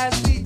As we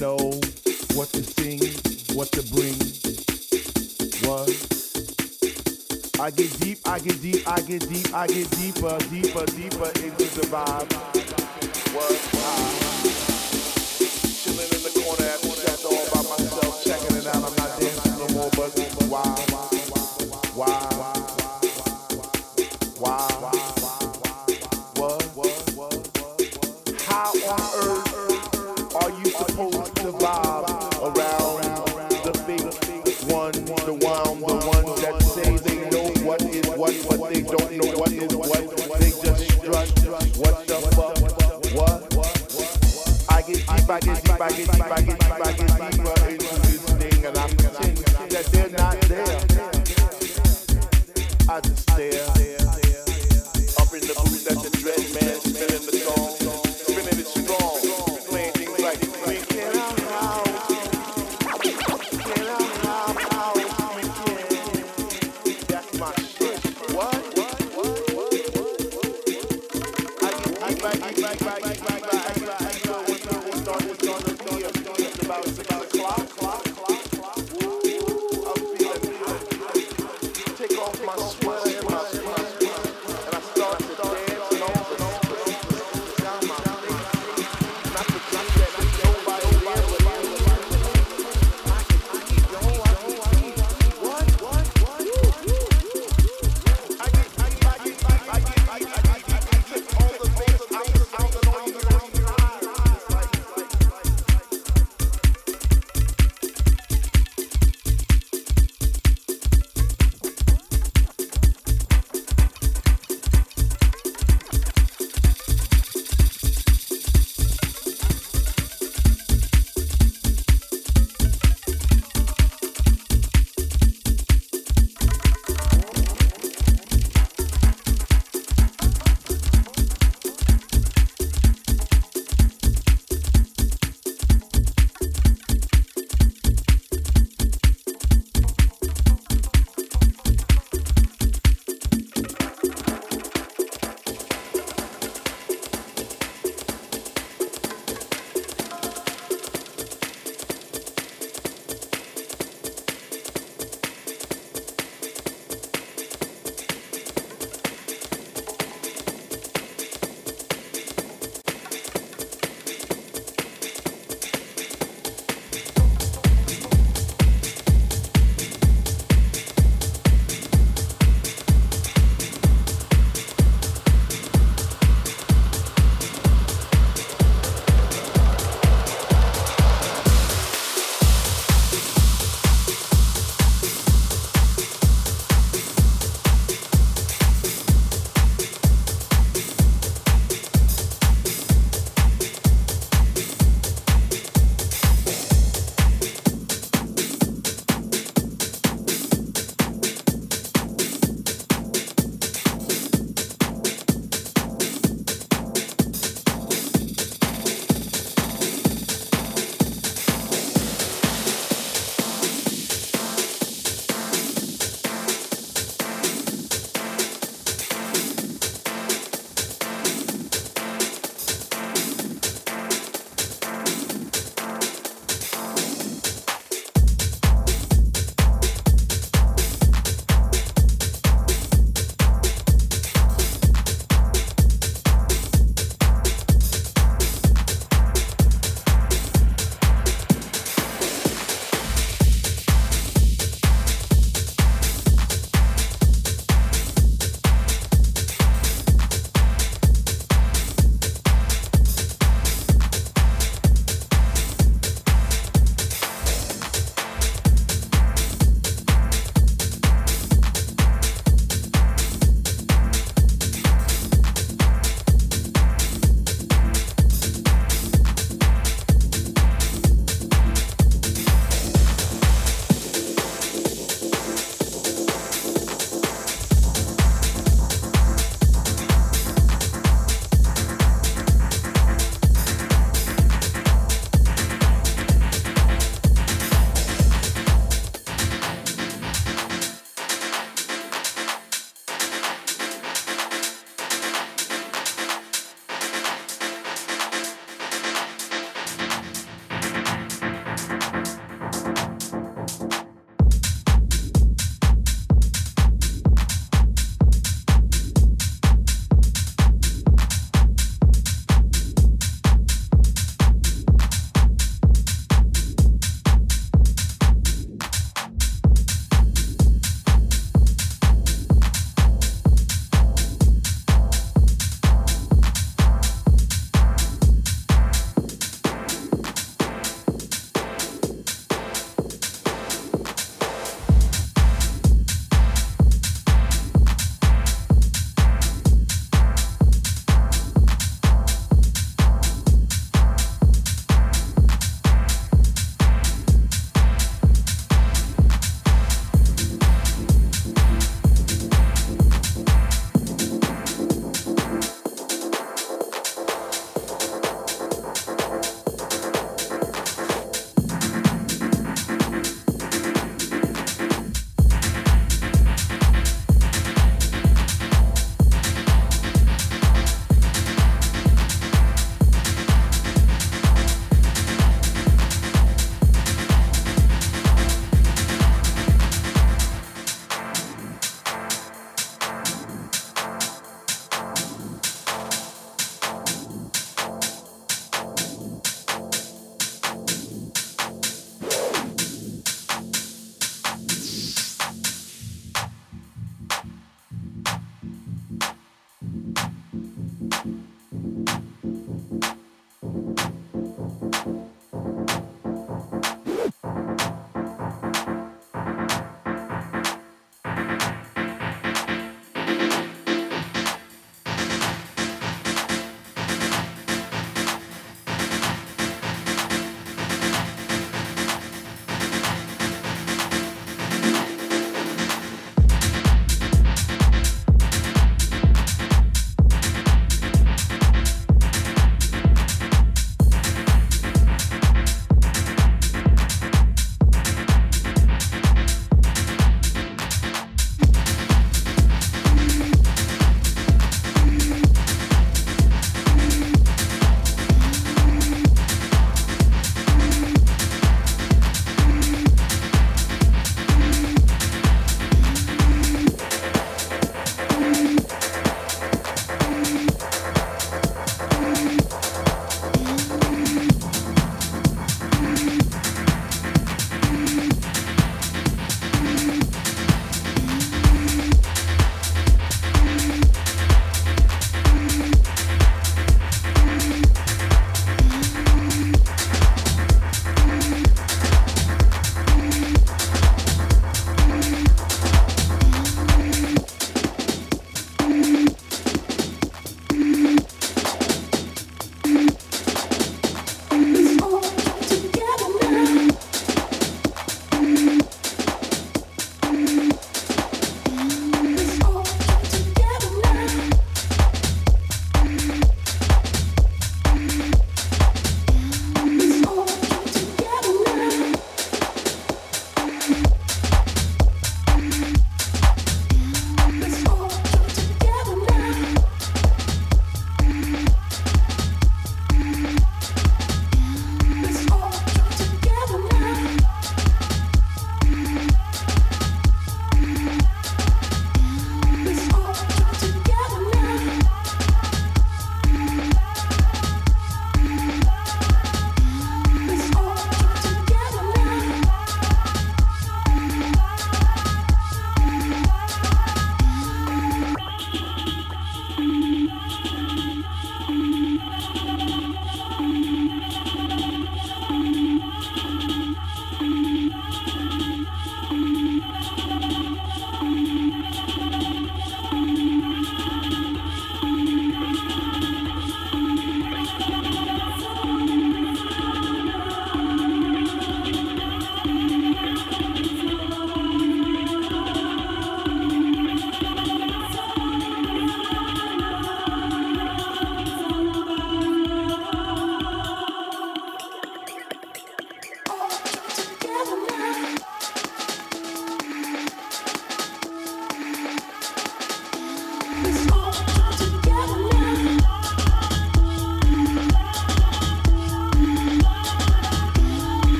know what to sing, what to bring. What? I get deep, I get deep, I get deep, I get deep.